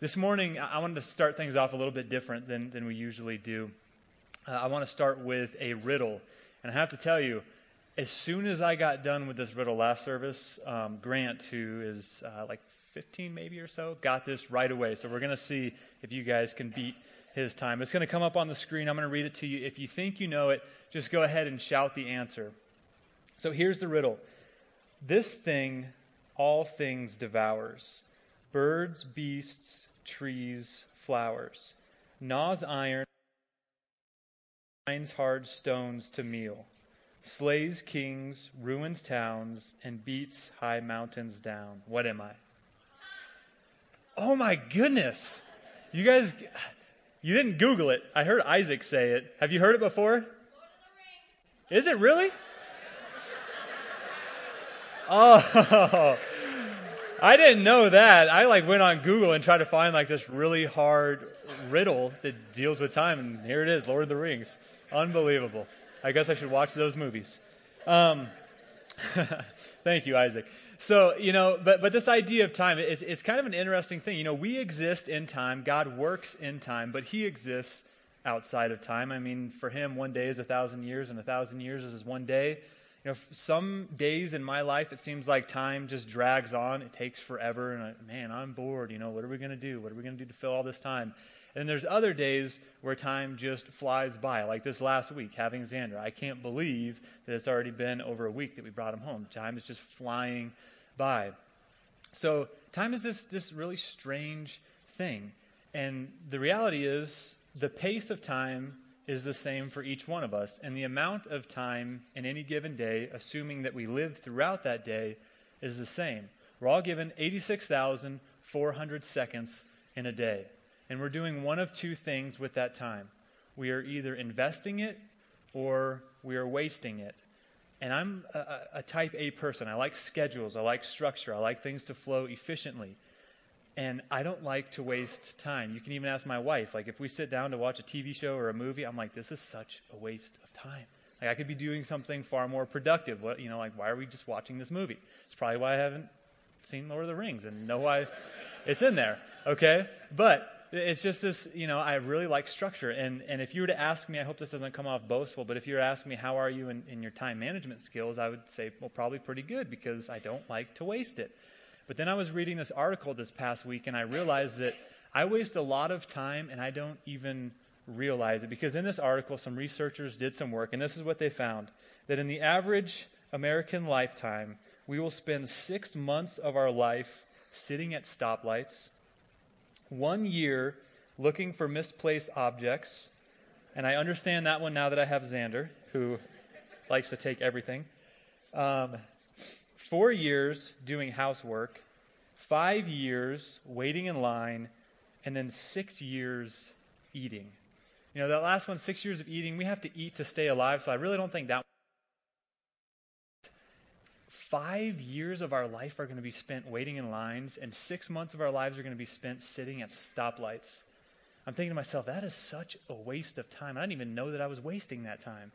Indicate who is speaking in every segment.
Speaker 1: This morning, I wanted to start things off a little bit different than, than we usually do. Uh, I want to start with a riddle. And I have to tell you, as soon as I got done with this riddle last service, um, Grant, who is uh, like 15 maybe or so, got this right away. So we're going to see if you guys can beat his time. It's going to come up on the screen. I'm going to read it to you. If you think you know it, just go ahead and shout the answer. So here's the riddle This thing all things devours birds, beasts, trees, flowers, gnaws iron, finds hard stones to meal, slays kings, ruins towns, and beats high mountains down. What am I? Oh my goodness. You guys, you didn't Google it. I heard Isaac say it. Have you heard it before? Is it really? Oh, I didn't know that. I like went on Google and tried to find like this really hard riddle that deals with time, and here it is, Lord of the Rings. Unbelievable. I guess I should watch those movies. Um, thank you, Isaac. So you know, but but this idea of time is it's kind of an interesting thing. You know, we exist in time. God works in time, but He exists outside of time. I mean, for Him, one day is a thousand years, and a thousand years is one day. You know, some days in my life, it seems like time just drags on. It takes forever. And I, man, I'm bored. You know, what are we going to do? What are we going to do to fill all this time? And there's other days where time just flies by, like this last week, having Xander. I can't believe that it's already been over a week that we brought him home. Time is just flying by. So, time is this, this really strange thing. And the reality is, the pace of time is the same for each one of us. And the amount of time in any given day, assuming that we live throughout that day, is the same. We're all given 86,400 seconds in a day. And we're doing one of two things with that time. We are either investing it or we are wasting it. And I'm a, a type A person. I like schedules, I like structure, I like things to flow efficiently. And I don't like to waste time. You can even ask my wife. Like, if we sit down to watch a TV show or a movie, I'm like, this is such a waste of time. Like, I could be doing something far more productive. What, you know, like, why are we just watching this movie? It's probably why I haven't seen Lord of the Rings and know why it's in there. Okay? But it's just this, you know, I really like structure. And, and if you were to ask me, I hope this doesn't come off boastful, but if you were to ask me, how are you in, in your time management skills, I would say, well, probably pretty good because I don't like to waste it. But then I was reading this article this past week and I realized that I waste a lot of time and I don't even realize it. Because in this article, some researchers did some work, and this is what they found that in the average American lifetime, we will spend six months of our life sitting at stoplights, one year looking for misplaced objects. And I understand that one now that I have Xander, who likes to take everything. Um, four years doing housework, five years waiting in line, and then six years eating. You know, that last one, six years of eating, we have to eat to stay alive, so I really don't think that. Five years of our life are going to be spent waiting in lines, and six months of our lives are going to be spent sitting at stoplights. I'm thinking to myself, that is such a waste of time. I didn't even know that I was wasting that time.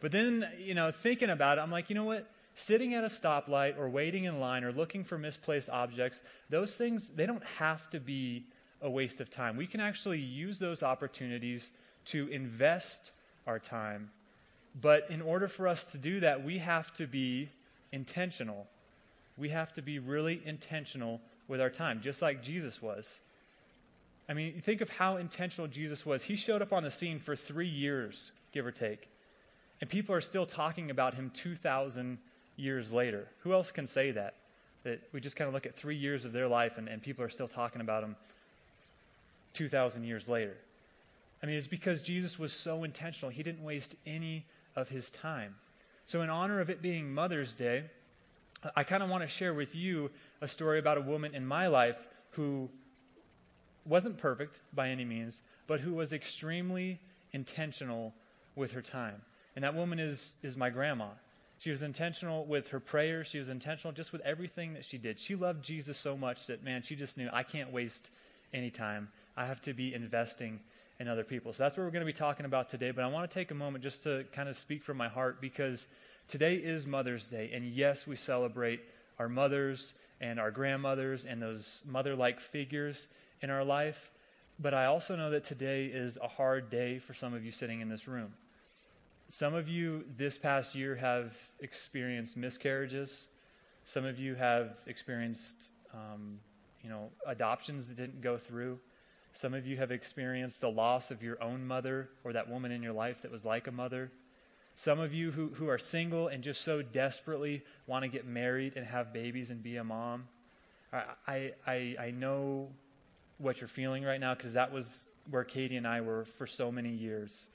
Speaker 1: But then, you know, thinking about it, I'm like, you know what? Sitting at a stoplight or waiting in line or looking for misplaced objects, those things, they don't have to be a waste of time. We can actually use those opportunities to invest our time. But in order for us to do that, we have to be intentional. We have to be really intentional with our time, just like Jesus was. I mean, think of how intentional Jesus was. He showed up on the scene for three years, give or take. And people are still talking about him 2,000 years later. Who else can say that? That we just kind of look at three years of their life and, and people are still talking about them 2,000 years later. I mean, it's because Jesus was so intentional. He didn't waste any of his time. So, in honor of it being Mother's Day, I kind of want to share with you a story about a woman in my life who wasn't perfect by any means, but who was extremely intentional with her time. And that woman is, is my grandma. She was intentional with her prayers. She was intentional just with everything that she did. She loved Jesus so much that, man, she just knew, I can't waste any time. I have to be investing in other people. So that's what we're going to be talking about today. But I want to take a moment just to kind of speak from my heart because today is Mother's Day. And yes, we celebrate our mothers and our grandmothers and those mother like figures in our life, but I also know that today is a hard day for some of you sitting in this room. Some of you this past year have experienced miscarriages. Some of you have experienced, um, you know, adoptions that didn't go through. Some of you have experienced the loss of your own mother or that woman in your life that was like a mother. Some of you who, who are single and just so desperately want to get married and have babies and be a mom. I, I, I know what you're feeling right now because that was where Katie and I were for so many years.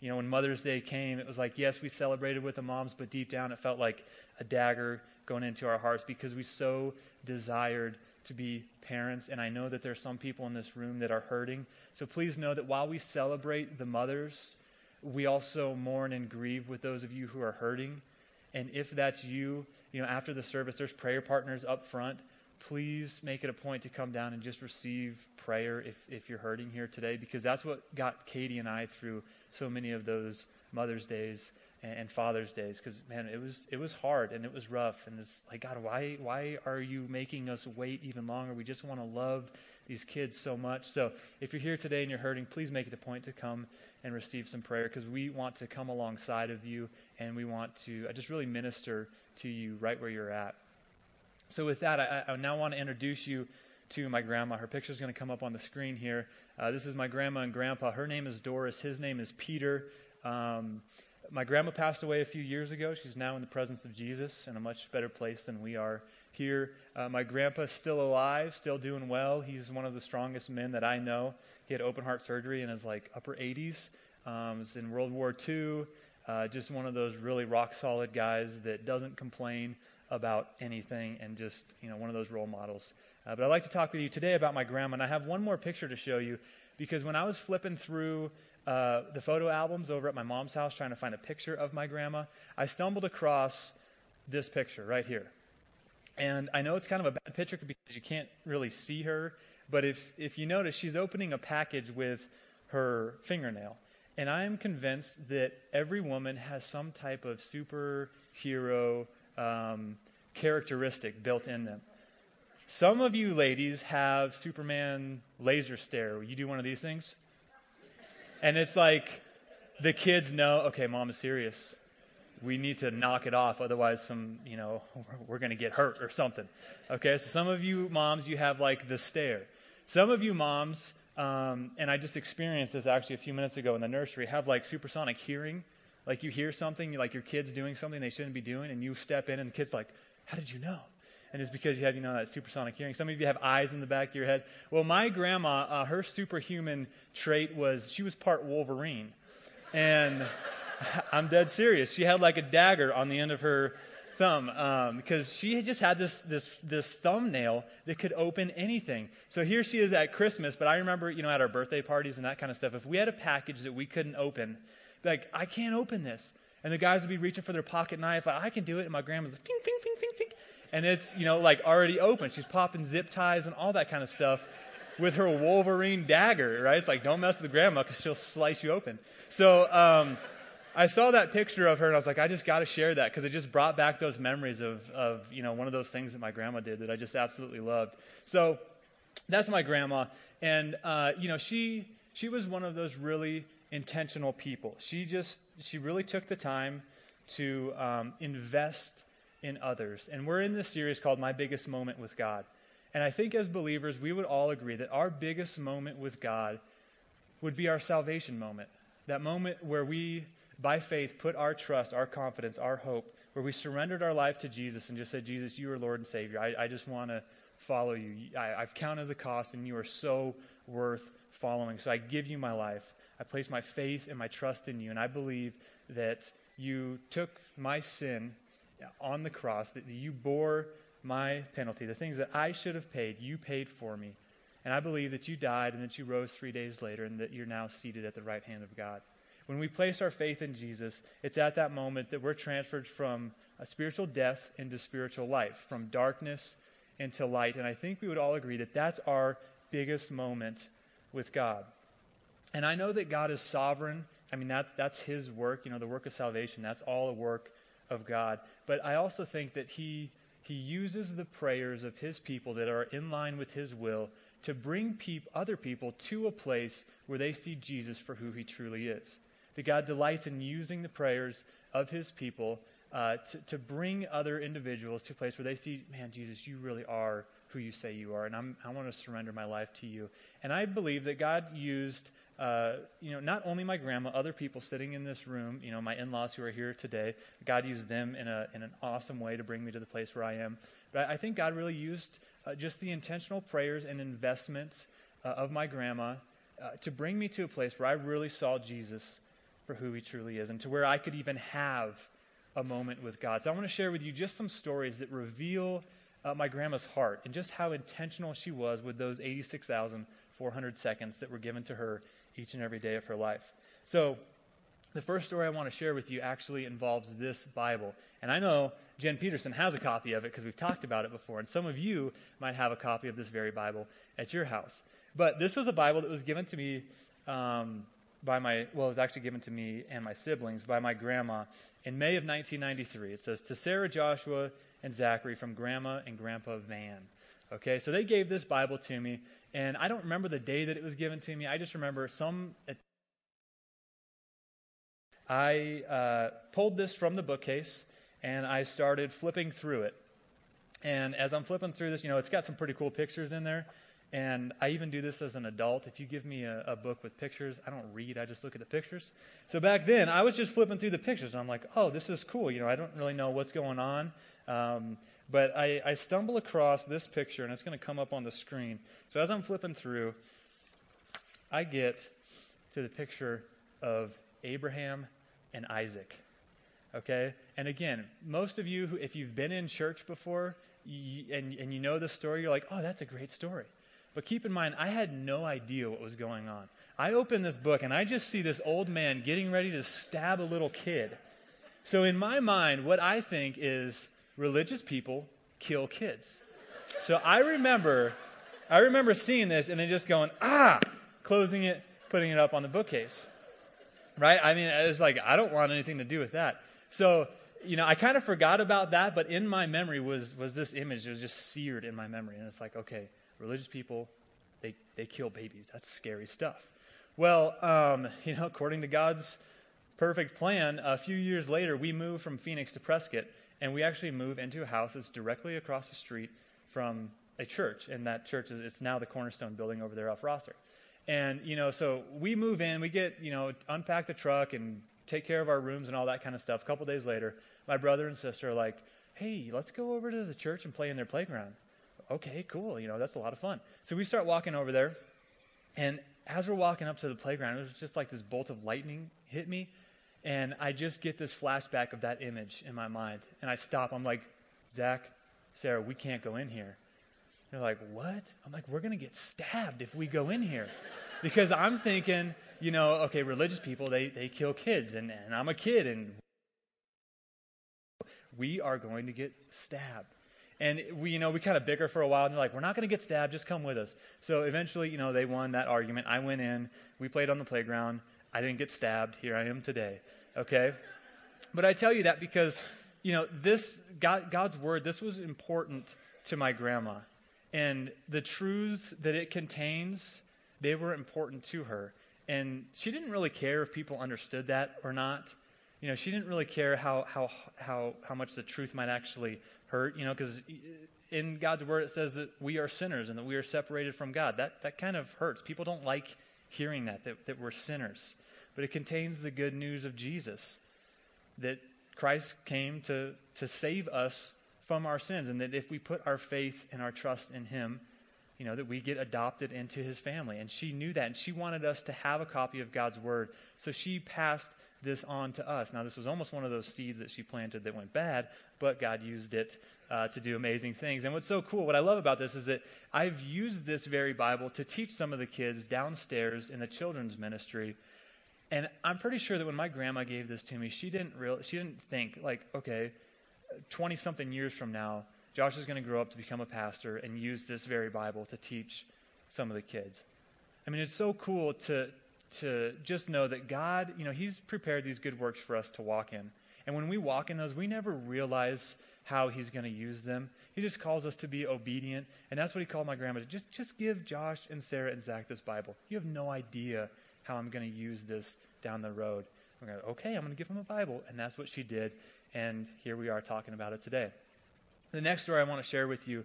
Speaker 1: You know, when Mother's Day came, it was like, yes, we celebrated with the moms, but deep down it felt like a dagger going into our hearts because we so desired to be parents. And I know that there are some people in this room that are hurting. So please know that while we celebrate the mothers, we also mourn and grieve with those of you who are hurting. And if that's you, you know, after the service, there's prayer partners up front. Please make it a point to come down and just receive prayer if, if you're hurting here today, because that's what got Katie and I through so many of those Mother's Days and, and Father's Days. Because man, it was it was hard and it was rough, and it's like God, why why are you making us wait even longer? We just want to love these kids so much. So if you're here today and you're hurting, please make it a point to come and receive some prayer because we want to come alongside of you and we want to uh, just really minister to you right where you're at. So with that, I, I now want to introduce you to my grandma. Her picture is going to come up on the screen here. Uh, this is my grandma and grandpa. Her name is Doris. His name is Peter. Um, my grandma passed away a few years ago. She's now in the presence of Jesus in a much better place than we are here. Uh, my grandpa's still alive, still doing well. He's one of the strongest men that I know. He had open heart surgery in his like upper 80s. Um, was in World War II. Uh, just one of those really rock solid guys that doesn't complain about anything and just you know one of those role models. Uh, but I'd like to talk with you today about my grandma, and I have one more picture to show you because when I was flipping through uh, the photo albums over at my mom's house trying to find a picture of my grandma, I stumbled across this picture right here. And I know it's kind of a bad picture because you can't really see her, but if, if you notice, she's opening a package with her fingernail. And I am convinced that every woman has some type of superhero um, characteristic built in them. Some of you ladies have Superman laser stare. You do one of these things? And it's like the kids know, okay, mom is serious we need to knock it off otherwise some you know we're going to get hurt or something okay so some of you moms you have like the stare some of you moms um, and i just experienced this actually a few minutes ago in the nursery have like supersonic hearing like you hear something like your kids doing something they shouldn't be doing and you step in and the kid's like how did you know and it's because you have you know that supersonic hearing some of you have eyes in the back of your head well my grandma uh, her superhuman trait was she was part wolverine and I'm dead serious. She had like a dagger on the end of her thumb um, because she just had this, this, this thumbnail that could open anything. So here she is at Christmas, but I remember, you know, at our birthday parties and that kind of stuff, if we had a package that we couldn't open, like, I can't open this. And the guys would be reaching for their pocket knife, like, I can do it. And my grandma's like, fing, fing, fing, fing, fing. And it's, you know, like already open. She's popping zip ties and all that kind of stuff with her Wolverine dagger, right? It's like, don't mess with the grandma because she'll slice you open. So, um, I saw that picture of her and I was like, I just got to share that because it just brought back those memories of, of, you know, one of those things that my grandma did that I just absolutely loved. So that's my grandma. And, uh, you know, she, she was one of those really intentional people. She just, she really took the time to um, invest in others. And we're in this series called My Biggest Moment with God. And I think as believers, we would all agree that our biggest moment with God would be our salvation moment. That moment where we by faith, put our trust, our confidence, our hope, where we surrendered our life to Jesus and just said, Jesus, you are Lord and Savior. I, I just want to follow you. I, I've counted the cost, and you are so worth following. So I give you my life. I place my faith and my trust in you, and I believe that you took my sin on the cross, that you bore my penalty, the things that I should have paid, you paid for me. And I believe that you died and that you rose three days later and that you're now seated at the right hand of God. When we place our faith in Jesus, it's at that moment that we're transferred from a spiritual death into spiritual life, from darkness into light. And I think we would all agree that that's our biggest moment with God. And I know that God is sovereign. I mean, that, that's His work, you know, the work of salvation. That's all a work of God. But I also think that He, he uses the prayers of His people that are in line with His will to bring peop- other people to a place where they see Jesus for who he truly is. That God delights in using the prayers of his people uh, to, to bring other individuals to a place where they see, man, Jesus, you really are who you say you are, and I'm, I want to surrender my life to you. And I believe that God used, uh, you know, not only my grandma, other people sitting in this room, you know, my in-laws who are here today. God used them in a in an awesome way to bring me to the place where I am. But I think God really used uh, just the intentional prayers and investments uh, of my grandma uh, to bring me to a place where I really saw Jesus for who He truly is, and to where I could even have a moment with God. So I want to share with you just some stories that reveal uh, my grandma's heart and just how intentional she was with those 86,400 seconds that were given to her each and every day of her life. So, the first story I want to share with you actually involves this Bible. And I know Jen Peterson has a copy of it because we've talked about it before. And some of you might have a copy of this very Bible at your house. But this was a Bible that was given to me um, by my, well, it was actually given to me and my siblings by my grandma in May of 1993. It says, To Sarah Joshua and Zachary from Grandma and Grandpa Van. Okay, so they gave this Bible to me, and I don't remember the day that it was given to me. I just remember some. I uh, pulled this from the bookcase and I started flipping through it. And as I'm flipping through this, you know, it's got some pretty cool pictures in there. And I even do this as an adult. If you give me a, a, book with pictures, I don't read, I just look at the pictures. So back then, I was just flipping through the pictures. And I'm like, oh, this is cool. You know, I don't really know what's going on. Um, but I, I stumble across this picture, and it's going to come up on the screen. So as I'm flipping through, I get to the picture of Abraham and Isaac. Okay? And again, most of you, who, if you've been in church before you, and, and you know the story, you're like, oh, that's a great story. But keep in mind, I had no idea what was going on. I open this book and I just see this old man getting ready to stab a little kid. So in my mind, what I think is religious people kill kids. So I remember, I remember seeing this and then just going, ah, closing it, putting it up on the bookcase. Right? I mean, it's like, I don't want anything to do with that. So, you know, I kind of forgot about that, but in my memory was, was this image. It was just seared in my memory. And it's like, okay, religious people, they, they kill babies. That's scary stuff. Well, um, you know, according to God's perfect plan, a few years later, we moved from Phoenix to Prescott, and we actually move into a house that's directly across the street from a church. And that church is it's now the Cornerstone building over there off Rosser. And, you know, so we move in, we get, you know, unpack the truck and take care of our rooms and all that kind of stuff. A couple days later, my brother and sister are like, hey, let's go over to the church and play in their playground. Okay, cool. You know, that's a lot of fun. So we start walking over there. And as we're walking up to the playground, it was just like this bolt of lightning hit me. And I just get this flashback of that image in my mind. And I stop. I'm like, Zach, Sarah, we can't go in here. They're like, what? I'm like, we're going to get stabbed if we go in here. Because I'm thinking, you know, okay, religious people, they, they kill kids, and, and I'm a kid, and we are going to get stabbed. And we, you know, we kind of bicker for a while, and they're like, we're not going to get stabbed, just come with us. So eventually, you know, they won that argument. I went in, we played on the playground. I didn't get stabbed. Here I am today. Okay? But I tell you that because, you know, this, God, God's word, this was important to my grandma. And the truths that it contains, they were important to her. And she didn't really care if people understood that or not. You know, she didn't really care how, how, how, how much the truth might actually hurt, you know, because in God's word it says that we are sinners and that we are separated from God. That, that kind of hurts. People don't like hearing that, that, that we're sinners. But it contains the good news of Jesus, that Christ came to, to save us from our sins, and that if we put our faith and our trust in Him, you know, that we get adopted into His family. And she knew that, and she wanted us to have a copy of God's Word. So she passed this on to us. Now, this was almost one of those seeds that she planted that went bad, but God used it uh, to do amazing things. And what's so cool, what I love about this is that I've used this very Bible to teach some of the kids downstairs in the children's ministry. And I'm pretty sure that when my grandma gave this to me, she didn't real, she didn't think like, okay, 20 something years from now, Josh is going to grow up to become a pastor and use this very Bible to teach some of the kids. I mean, it's so cool to, to just know that God, you know, He's prepared these good works for us to walk in. And when we walk in those, we never realize how he's going to use them. He just calls us to be obedient. And that's what he called my grandma. Just, just give Josh and Sarah and Zach this Bible. You have no idea how I'm going to use this down the road. I'm going, okay, I'm going to give them a Bible. And that's what she did. And here we are talking about it today. The next story I want to share with you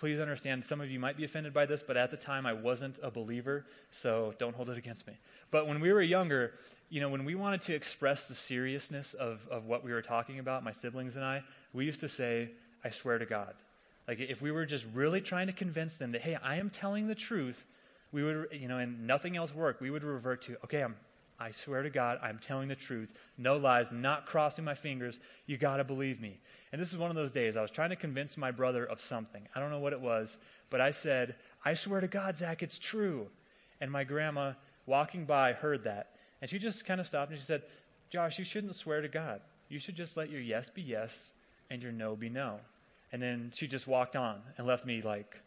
Speaker 1: please understand some of you might be offended by this, but at the time I wasn't a believer, so don't hold it against me. But when we were younger, you know, when we wanted to express the seriousness of, of what we were talking about, my siblings and I, we used to say, I swear to God. Like if we were just really trying to convince them that, hey, I am telling the truth, we would, you know, and nothing else worked, we would revert to, okay, I'm, I swear to God, I'm telling the truth. No lies, not crossing my fingers. You got to believe me. And this is one of those days. I was trying to convince my brother of something. I don't know what it was, but I said, I swear to God, Zach, it's true. And my grandma, walking by, heard that. And she just kind of stopped and she said, Josh, you shouldn't swear to God. You should just let your yes be yes and your no be no. And then she just walked on and left me like,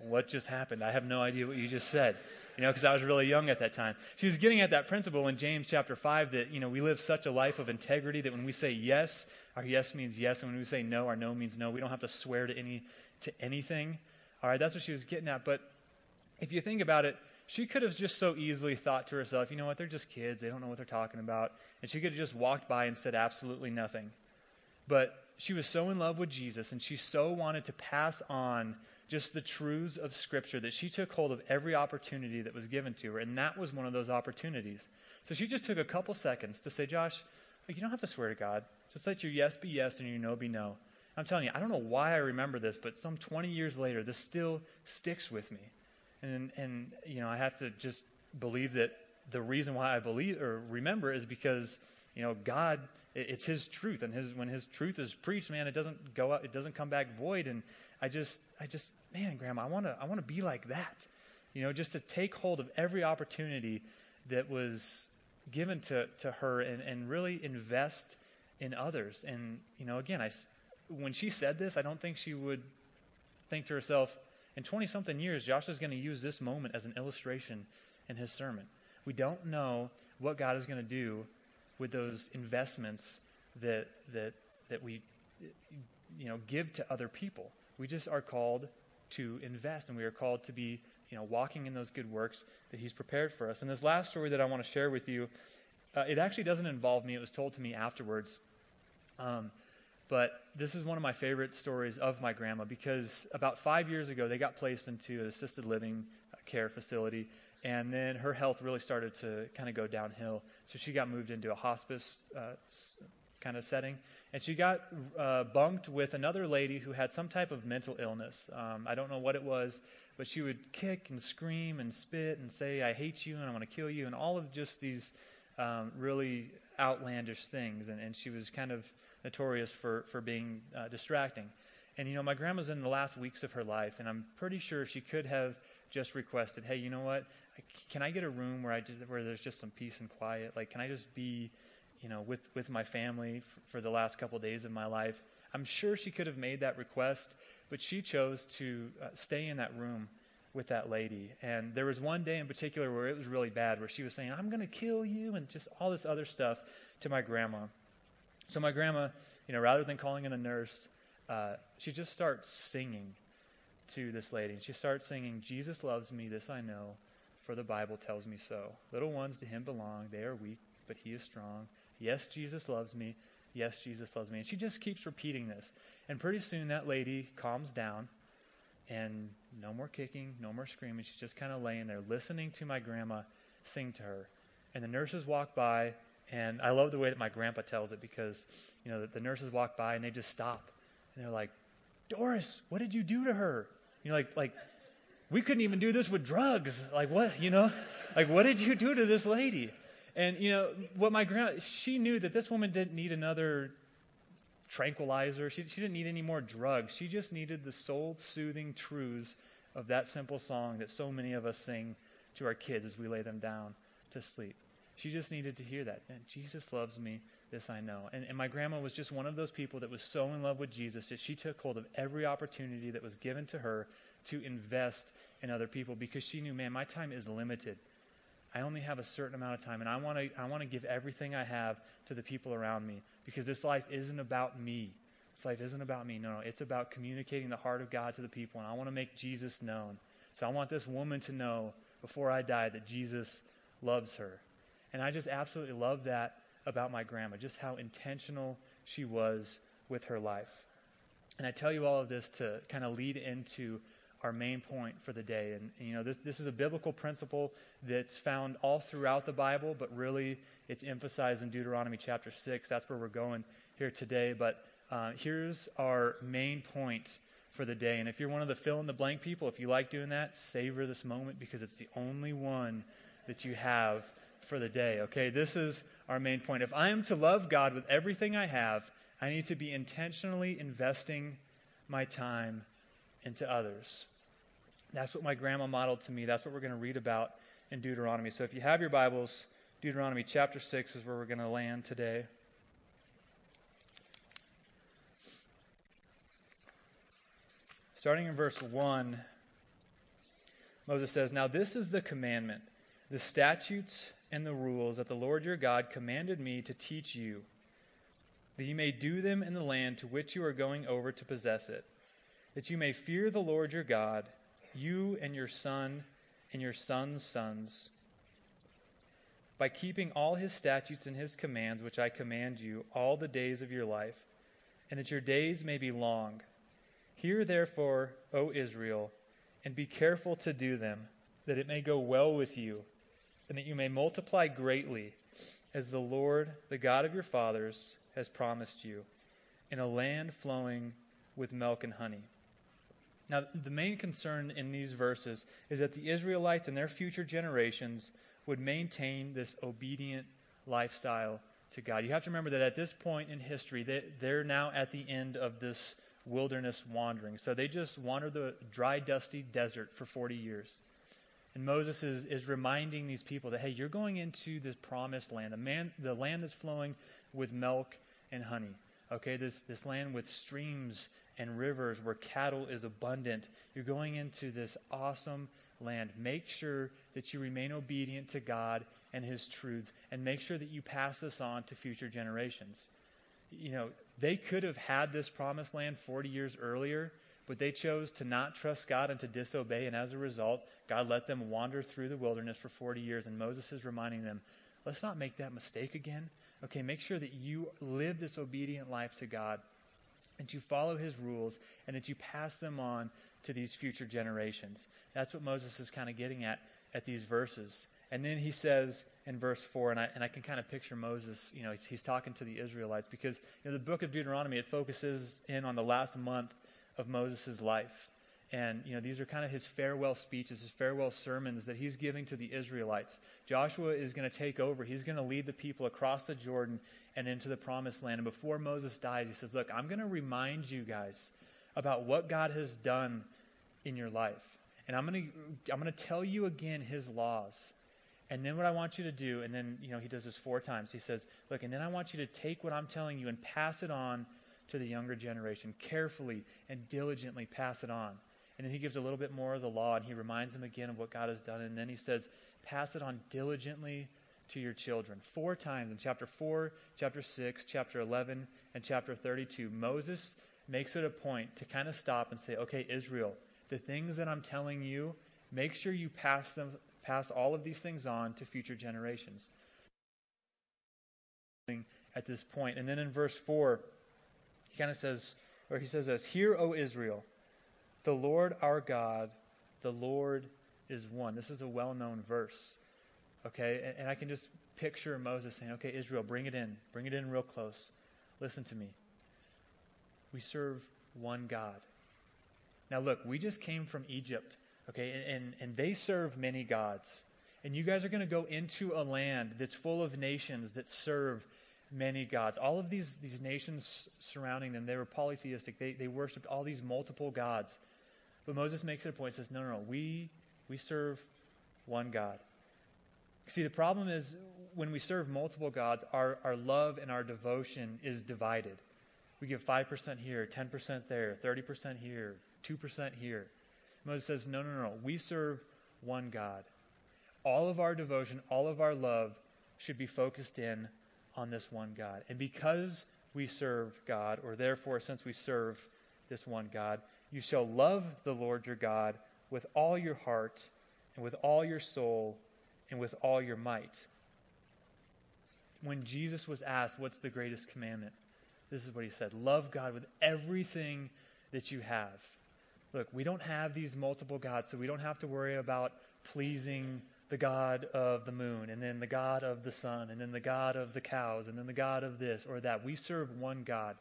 Speaker 1: what just happened? I have no idea what you just said. You know, because I was really young at that time. She was getting at that principle in James chapter 5 that, you know, we live such a life of integrity that when we say yes, our yes means yes. And when we say no, our no means no. We don't have to swear to any to anything. All right, that's what she was getting at. But if you think about it, she could have just so easily thought to herself, you know what, they're just kids. They don't know what they're talking about. And she could have just walked by and said absolutely nothing. But she was so in love with Jesus and she so wanted to pass on just the truths of Scripture that she took hold of every opportunity that was given to her. And that was one of those opportunities. So she just took a couple seconds to say, Josh, you don't have to swear to God. Just let your yes be yes and your no be no. I'm telling you, I don't know why I remember this, but some 20 years later, this still sticks with me. And, and you know, I have to just believe that the reason why I believe or remember is because, you know, God it's his truth, and his when his truth is preached, man, it doesn't go out, it doesn't come back void. And I just, I just, man, Grandma, I want to, I want to be like that, you know, just to take hold of every opportunity that was given to to her, and and really invest in others. And you know, again, I when she said this, I don't think she would think to herself, in 20 something years, Josh is going to use this moment as an illustration in his sermon. We don't know what God is going to do with those investments that that that we you know give to other people. We just are called to invest, and we are called to be you know walking in those good works that He's prepared for us. And this last story that I want to share with you, uh, it actually doesn't involve me. It was told to me afterwards. Um, but this is one of my favorite stories of my grandma because about five years ago, they got placed into an assisted living care facility and then her health really started to kind of go downhill. So she got moved into a hospice uh, kind of setting. And she got uh, bunked with another lady who had some type of mental illness. Um, I don't know what it was, but she would kick and scream and spit and say, I hate you and I want to kill you, and all of just these um, really outlandish things. And, and, she was kind of notorious for, for being uh, distracting. And, you know, my grandma's in the last weeks of her life, and I'm pretty sure she could have just requested, hey, you know what? can I get a room where I just, where there's just some peace and quiet? Like, can I just be, you know, with with my family f- for the last couple of days of my life? I'm sure she could have made that request, but she chose to uh, stay in that room with that lady. And there was one day in particular where it was really bad, where she was saying, "I'm going to kill you," and just all this other stuff to my grandma. So my grandma, you know, rather than calling in a nurse, uh, she just starts singing to this lady. She starts singing, "Jesus loves me, this I know." for the Bible tells me so. Little ones to him belong. They are weak, but he is strong. Yes, Jesus loves me. Yes, Jesus loves me. And she just keeps repeating this. And pretty soon that lady calms down and no more kicking, no more screaming. She's just kind of laying there listening to my grandma sing to her. And the nurses walk by, and I love the way that my grandpa tells it because, you know, the, the nurses walk by and they just stop. And they're like, Doris, what did you do to her? You know, like, like we couldn't even do this with drugs. Like, what, you know? Like, what did you do to this lady? And, you know, what my grandma, she knew that this woman didn't need another tranquilizer. She, she didn't need any more drugs. She just needed the soul soothing truths of that simple song that so many of us sing to our kids as we lay them down to sleep. She just needed to hear that. And Jesus loves me, this I know. And, and my grandma was just one of those people that was so in love with Jesus that she took hold of every opportunity that was given to her to invest in other people because she knew, man, my time is limited. I only have a certain amount of time, and I want to I want to give everything I have to the people around me because this life isn't about me. This life isn't about me. No, no, it's about communicating the heart of God to the people, and I want to make Jesus known. So I want this woman to know before I die that Jesus loves her. And I just absolutely love that about my grandma, just how intentional she was with her life. And I tell you all of this to kind of lead into our main point for the day. And, and, you know, this, this is a biblical principle that's found all throughout the Bible, but really it's emphasized in Deuteronomy chapter 6. That's where we're going here today. But uh, here's our main point for the day. And if you're one of the fill in the blank people, if you like doing that, savor this moment because it's the only one that you have for the day. Okay, this is our main point. If I am to love God with everything I have, I need to be intentionally investing my time into others. That's what my grandma modeled to me. That's what we're going to read about in Deuteronomy. So if you have your Bibles, Deuteronomy chapter 6 is where we're going to land today. Starting in verse 1, Moses says, Now this is the commandment, the statutes and the rules that the Lord your God commanded me to teach you, that you may do them in the land to which you are going over to possess it, that you may fear the Lord your God, you and your son and your son's sons, by keeping all his statutes and his commands, which I command you, all the days of your life, and that your days may be long Hear therefore, O Israel, and be careful to do them, that it may go well with you, and that you may multiply greatly, as the Lord, the God of your fathers, has promised you, in a land flowing with milk and honey. Now, the main concern in these verses is that the Israelites and their future generations would maintain this obedient lifestyle to God. You have to remember that at this point in history, they, they're now at the end of this wilderness wandering. So they just wandered the dry, dusty desert for 40 years. And Moses is, is reminding these people that, hey, you're going into this promised land, the, man, the land that's flowing with milk and honey. Okay, this, this land with streams and rivers where cattle is abundant. You're going into this awesome land. Make sure that you remain obedient to God and His truths, and make sure that you pass this on to future generations. You know, they could have had this promised land 40 years earlier, but they chose to not trust God and to disobey. And as a result, God let them wander through the wilderness for 40 years. And Moses is reminding them, let's not make that mistake again. Okay, make sure that you live this obedient life to God and you follow his rules and that you pass them on to these future generations. That's what Moses is kind of getting at at these verses. And then he says in verse 4, and I, and I can kind of picture Moses, you know, he's, he's talking to the Israelites because you know, the book of Deuteronomy, it focuses in on the last month of Moses' life. And, you know, these are kind of his farewell speeches, his farewell sermons that he's giving to the Israelites. Joshua is going to take over. He's going to lead the people across the Jordan and into the promised land. And before Moses dies, he says, Look, I'm going to remind you guys about what God has done in your life. And I'm going to, I'm going to tell you again his laws. And then what I want you to do, and then, you know, he does this four times. He says, Look, and then I want you to take what I'm telling you and pass it on to the younger generation. Carefully and diligently pass it on. And then he gives a little bit more of the law, and he reminds them again of what God has done. And then he says, Pass it on diligently to your children. Four times in chapter 4, chapter 6, chapter 11, and chapter 32. Moses makes it a point to kind of stop and say, Okay, Israel, the things that I'm telling you, make sure you pass them pass all of these things on to future generations. At this point. And then in verse 4, he kind of says, or he says this Hear, O Israel, the Lord our God, the Lord is one. This is a well known verse. Okay? And, and I can just picture Moses saying, Okay, Israel, bring it in. Bring it in real close. Listen to me. We serve one God. Now, look, we just came from Egypt. Okay, and, and they serve many gods. And you guys are going to go into a land that's full of nations that serve many gods. All of these, these nations surrounding them, they were polytheistic. They, they worshiped all these multiple gods. But Moses makes it a point, says, no, no, no, we, we serve one God. See, the problem is when we serve multiple gods, our, our love and our devotion is divided. We give 5% here, 10% there, 30% here, 2% here. Moses says, No, no, no. We serve one God. All of our devotion, all of our love should be focused in on this one God. And because we serve God, or therefore, since we serve this one God, you shall love the Lord your God with all your heart, and with all your soul, and with all your might. When Jesus was asked, What's the greatest commandment? This is what he said Love God with everything that you have. Look, we don't have these multiple gods, so we don't have to worry about pleasing the God of the moon, and then the God of the sun, and then the God of the cows, and then the God of this or that. We serve one God.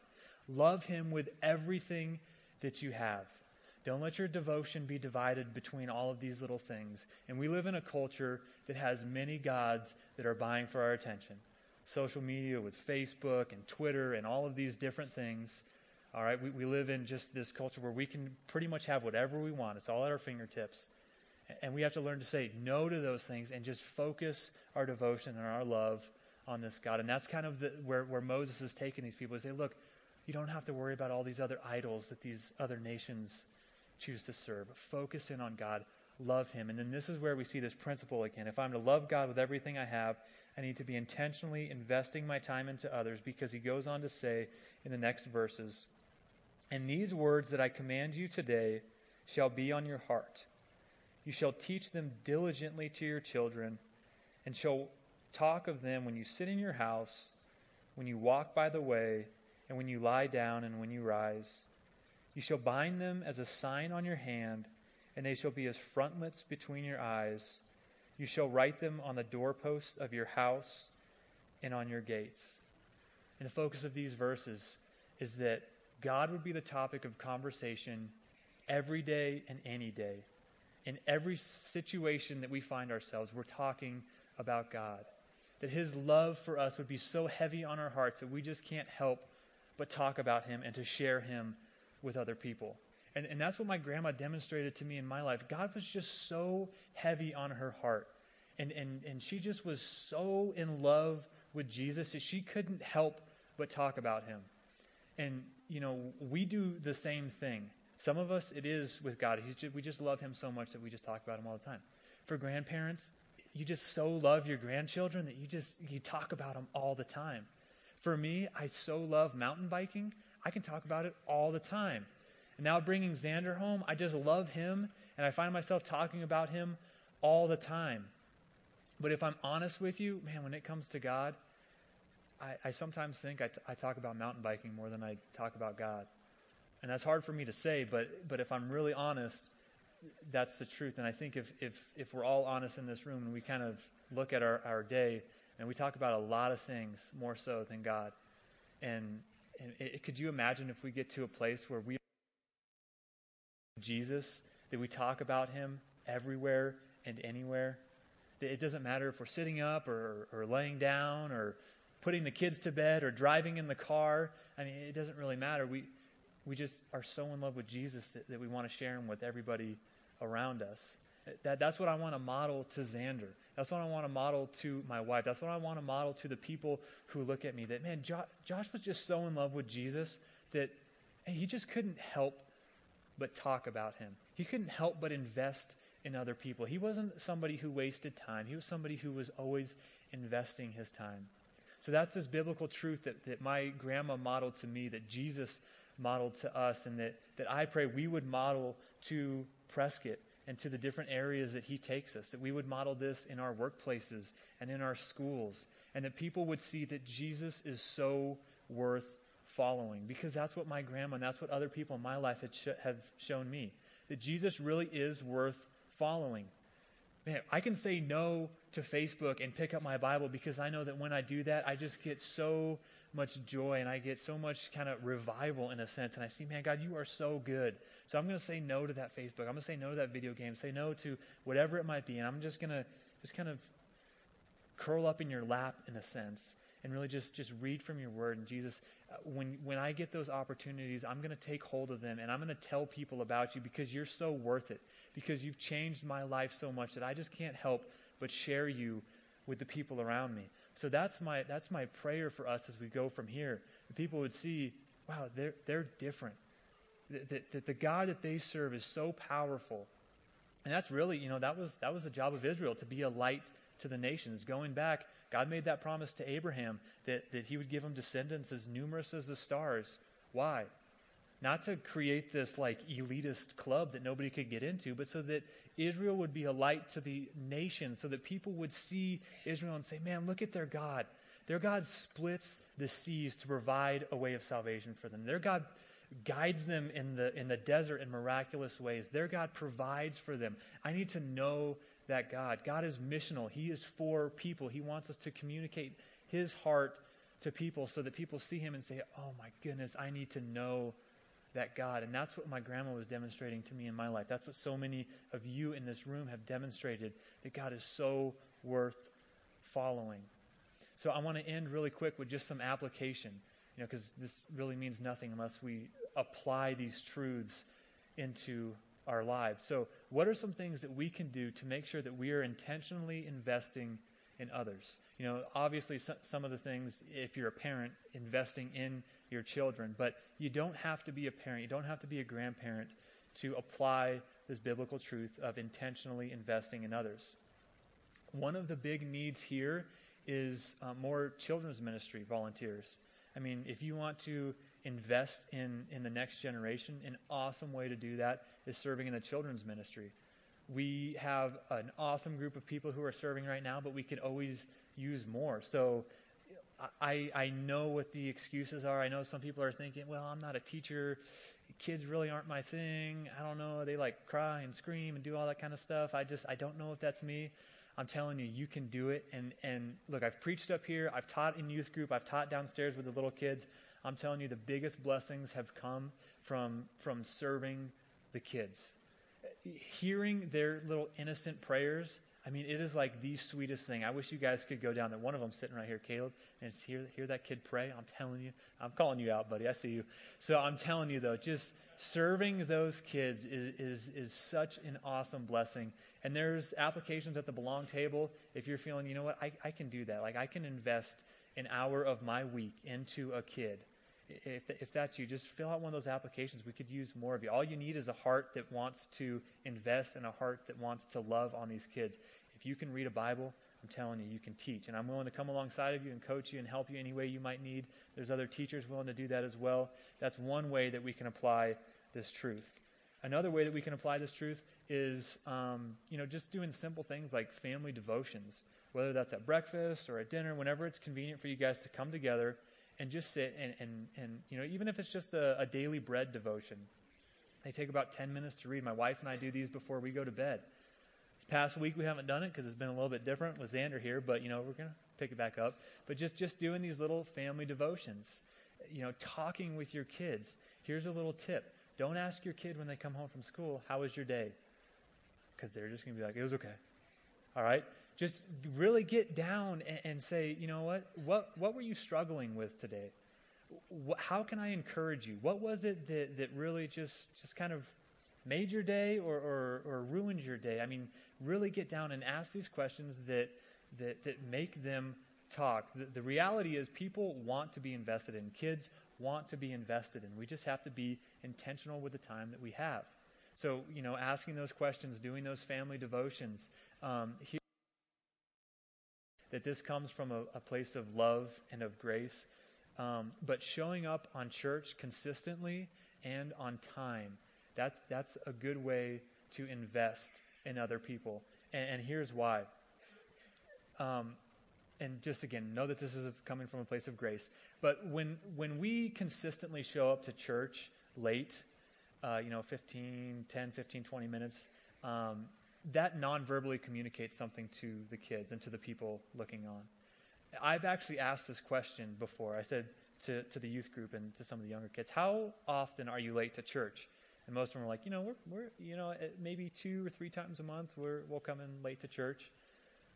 Speaker 1: Love him with everything that you have. Don't let your devotion be divided between all of these little things. And we live in a culture that has many gods that are buying for our attention. Social media with Facebook and Twitter and all of these different things. All right, we, we live in just this culture where we can pretty much have whatever we want, it's all at our fingertips. And we have to learn to say no to those things and just focus our devotion and our love on this God. And that's kind of the, where, where Moses is taking these people to say, look, you don't have to worry about all these other idols that these other nations choose to serve. Focus in on God. Love Him. And then this is where we see this principle again. If I'm to love God with everything I have, I need to be intentionally investing my time into others because He goes on to say in the next verses, And these words that I command you today shall be on your heart. You shall teach them diligently to your children, and shall talk of them when you sit in your house, when you walk by the way, and when you lie down, and when you rise. You shall bind them as a sign on your hand, and they shall be as frontlets between your eyes. You shall write them on the doorposts of your house and on your gates. And the focus of these verses is that God would be the topic of conversation every day and any day in every situation that we find ourselves, we're talking about God. That His love for us would be so heavy on our hearts that we just can't help but talk about Him and to share Him with other people. And, and that's what my grandma demonstrated to me in my life. God was just so heavy on her heart. And, and, and she just was so in love with Jesus that she couldn't help but talk about Him. And, you know, we do the same thing. Some of us, it is with God. Just, we just love Him so much that we just talk about Him all the time. For grandparents, you just so love your grandchildren that you just you talk about them all the time. For me, I so love mountain biking. I can talk about it all the time. And now bringing Xander home, I just love him, and I find myself talking about him all the time. But if I'm honest with you, man, when it comes to God, I, I sometimes think I, t- I talk about mountain biking more than I talk about God. And that's hard for me to say, but, but if I'm really honest, that's the truth. And I think if, if, if we're all honest in this room and we kind of look at our, our day and we talk about a lot of things more so than God, and, and it, could you imagine if we get to a place where we Jesus, that we talk about him everywhere and anywhere? That It doesn't matter if we're sitting up or, or laying down or putting the kids to bed or driving in the car. I mean, it doesn't really matter. We, we just are so in love with Jesus that, that we want to share him with everybody around us. That, that's what I want to model to Xander. That's what I want to model to my wife. That's what I want to model to the people who look at me. That, man, jo- Josh was just so in love with Jesus that he just couldn't help but talk about him. He couldn't help but invest in other people. He wasn't somebody who wasted time, he was somebody who was always investing his time. So that's this biblical truth that, that my grandma modeled to me, that Jesus modeled to us, and that, that I pray we would model to Prescott and to the different areas that he takes us, that we would model this in our workplaces and in our schools, and that people would see that Jesus is so worth following. Because that's what my grandma and that's what other people in my life sh- have shown me. That Jesus really is worth following. Man, I can say no to Facebook and pick up my Bible because I know that when I do that, I just get so much joy and I get so much kind of revival in a sense. And I see, man, God, you are so good. So I'm going to say no to that Facebook. I'm going to say no to that video game. Say no to whatever it might be. And I'm just going to just kind of curl up in your lap in a sense and really just just read from your word and jesus uh, when when i get those opportunities i'm going to take hold of them and i'm going to tell people about you because you're so worth it because you've changed my life so much that i just can't help but share you with the people around me so that's my, that's my prayer for us as we go from here. That people would see, wow, they're, they're different. That, that, that the God that they serve is so powerful. And that's really, you know, that was, that was the job of Israel, to be a light to the nations. Going back, God made that promise to Abraham that, that he would give him descendants as numerous as the stars. Why? Not to create this like elitist club that nobody could get into, but so that Israel would be a light to the nation, so that people would see Israel and say, man, look at their God. Their God splits the seas to provide a way of salvation for them. Their God guides them in the, in the desert in miraculous ways. Their God provides for them. I need to know that God. God is missional, He is for people. He wants us to communicate His heart to people so that people see Him and say, Oh my goodness, I need to know that God. And that's what my grandma was demonstrating to me in my life. That's what so many of you in this room have demonstrated that God is so worth following. So I want to end really quick with just some application, you know, because this really means nothing unless we apply these truths into our lives. So, what are some things that we can do to make sure that we are intentionally investing in others? You know, obviously, some of the things, if you're a parent, investing in your children, but you don't have to be a parent, you don't have to be a grandparent to apply this biblical truth of intentionally investing in others. One of the big needs here is uh, more children's ministry volunteers. I mean, if you want to invest in, in the next generation, an awesome way to do that is serving in the children's ministry. We have an awesome group of people who are serving right now, but we could always use more. So I, I know what the excuses are. I know some people are thinking, well, I'm not a teacher. Kids really aren't my thing. I don't know. They like cry and scream and do all that kind of stuff. I just, I don't know if that's me. I'm telling you, you can do it. And, and look, I've preached up here, I've taught in youth group, I've taught downstairs with the little kids. I'm telling you, the biggest blessings have come from, from serving the kids. Hearing their little innocent prayers, I mean, it is like the sweetest thing. I wish you guys could go down there. One of them sitting right here, Caleb, and hear, hear that kid pray. I'm telling you, I'm calling you out, buddy. I see you. So I'm telling you, though, just serving those kids is, is, is such an awesome blessing. And there's applications at the belong table. If you're feeling, you know what, I, I can do that. Like, I can invest an hour of my week into a kid if, if that's you, just fill out one of those applications. We could use more of you. All you need is a heart that wants to invest and a heart that wants to love on these kids. If you can read a Bible, I'm telling you, you can teach. And I'm willing to come alongside of you and coach you and help you any way you might need. There's other teachers willing to do that as well. That's one way that we can apply this truth. Another way that we can apply this truth is, um, you know, just doing simple things like family devotions, whether that's at breakfast or at dinner, whenever it's convenient for you guys to come together and just sit and, and, and you know, even if it's just a, a daily bread devotion, they take about 10 minutes to read. My wife and I do these before we go to bed. This past week we haven't done it because it's been a little bit different with Xander here, but you know, we're going to pick it back up. But just, just doing these little family devotions, you know, talking with your kids. Here's a little tip. Don't ask your kid when they come home from school, how was your day? Because they're just going to be like, it was okay. All right? Just really get down and, and, say, you know what? what? What were you struggling with today? How can I encourage you? What was it that, that really just, just kind of made your day or, or, or ruined your day? I mean, really get down and ask these questions that, that, that make them talk. The, the reality is, people want to be invested in. Kids want to be invested in. We just have to be intentional with the time that we have. So, you know, asking those questions, doing those family devotions, um, that this comes from a, a place of love and of grace. Um, but showing up on church consistently and on time, that's, that's a good way to invest in other people. And, and here's why. Um, and just again, know that this is coming from a place of grace. But when, when we consistently show up to church late, uh, you know, 15, 10, 15, 20 minutes, um, that non-verbally communicates something to the kids and to the people looking on. I've actually asked this question before. I said to, to the youth group and to some of the younger kids, how often are you late to church? And most of them were like, you know, we're, we're you know, maybe two or three times a month we're, we'll come in late to church.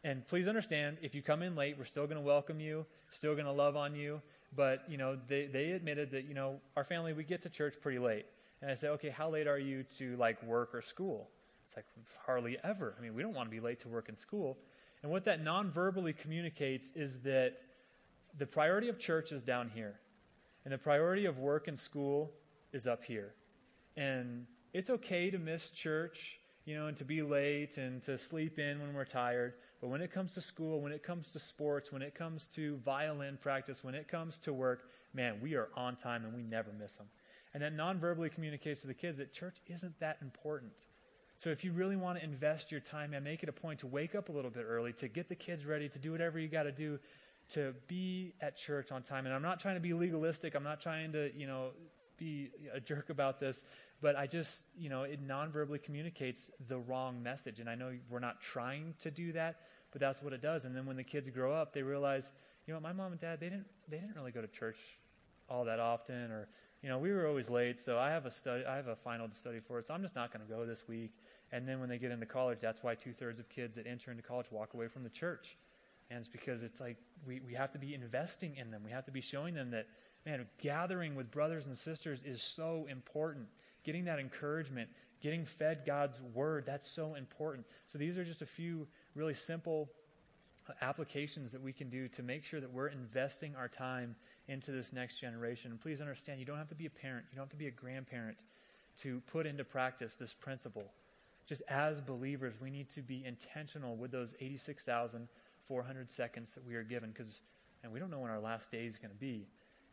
Speaker 1: And please understand, if you come in late, we're still going to welcome you, still going to love on you. But, you know, they, they admitted that, you know, our family, we get to church pretty late. And I said, okay, how late are you to like work or school? It's like hardly ever. I mean, we don't want to be late to work in school. And what that non verbally communicates is that the priority of church is down here, and the priority of work and school is up here. And it's okay to miss church, you know, and to be late and to sleep in when we're tired. But when it comes to school, when it comes to sports, when it comes to violin practice, when it comes to work, man, we are on time and we never miss them. And that non verbally communicates to the kids that church isn't that important. So if you really want to invest your time, and make it a point to wake up a little bit early, to get the kids ready, to do whatever you got to do to be at church on time. And I'm not trying to be legalistic. I'm not trying to, you know, be a jerk about this, but I just, you know, it non-verbally communicates the wrong message. And I know we're not trying to do that, but that's what it does. And then when the kids grow up, they realize, you know, my mom and dad, they didn't, they didn't really go to church all that often, or you know, we were always late, so I have a study, I have a final to study for, so I'm just not going to go this week. And then when they get into college, that's why two thirds of kids that enter into college walk away from the church. And it's because it's like we, we have to be investing in them. We have to be showing them that, man, gathering with brothers and sisters is so important. Getting that encouragement, getting fed God's word, that's so important. So these are just a few really simple applications that we can do to make sure that we're investing our time into this next generation. And please understand, you don't have to be a parent, you don't have to be a grandparent to put into practice this principle. Just as believers, we need to be intentional with those 86,400 seconds that we are given because and we don't know when our last day is going to be.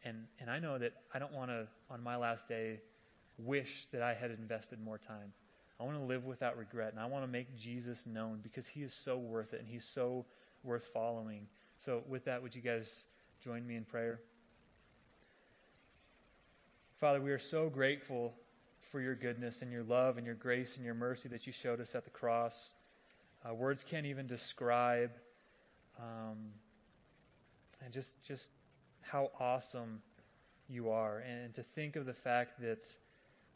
Speaker 1: And, and I know that I don't want to, on my last day, wish that I had invested more time. I want to live without regret, and I want to make Jesus known because he is so worth it and he's so worth following. So, with that, would you guys join me in prayer? Father, we are so grateful for your goodness and your love and your grace and your mercy that you showed us at the cross. Uh, words can't even describe um, and just just how awesome you are, and to think of the fact that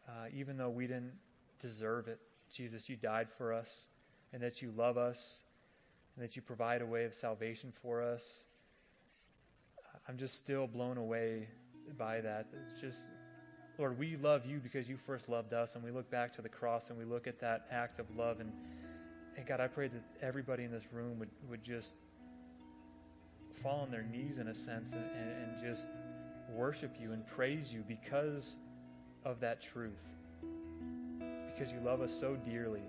Speaker 1: uh, even though we didn't deserve it, Jesus, you died for us, and that you love us, and that you provide a way of salvation for us. I'm just still blown away by that. It's just, Lord, we love you because you first loved us, and we look back to the cross and we look at that act of love. And, and God, I pray that everybody in this room would, would just fall on their knees in a sense and, and just worship you and praise you because of that truth. Because you love us so dearly.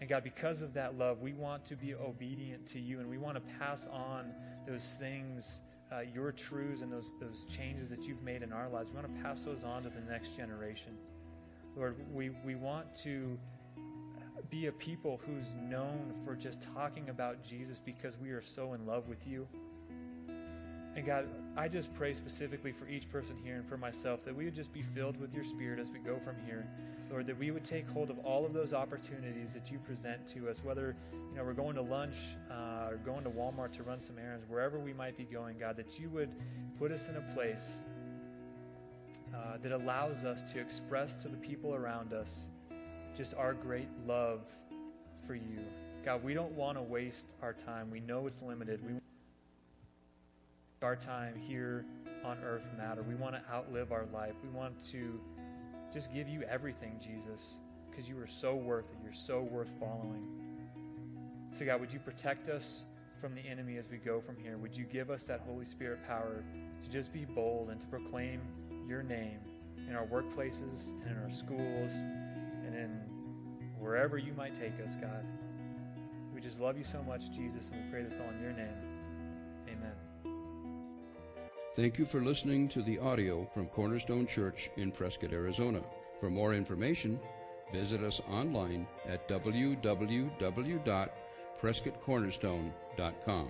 Speaker 1: And God, because of that love, we want to be obedient to you and we want to pass on those things, uh, your truths, and those, those changes that you've made in our lives. We want to pass those on to the next generation. Lord, we, we want to be a people who's known for just talking about Jesus because we are so in love with you. And God, I just pray specifically for each person here and for myself that we would just be filled with your Spirit as we go from here. Lord, that we would take hold of all of those opportunities that you present to us, whether you know we're going to lunch uh, or going to Walmart to run some errands, wherever we might be going, God, that you would put us in a place uh, that allows us to express to the people around us just our great love for you. God, we don't want to waste our time. We know it's limited. We our time here on earth matter. We want to outlive our life. We want to just give you everything, Jesus, because you are so worth it. You're so worth following. So, God, would you protect us from the enemy as we go from here? Would you give us that Holy Spirit power to just be bold and to proclaim your name in our workplaces and in our schools and in wherever you might take us, God? We just love you so much, Jesus, and we pray this all in your name.
Speaker 2: Thank you for listening to the audio from Cornerstone Church in Prescott, Arizona. For more information, visit us online at www.prescottcornerstone.com.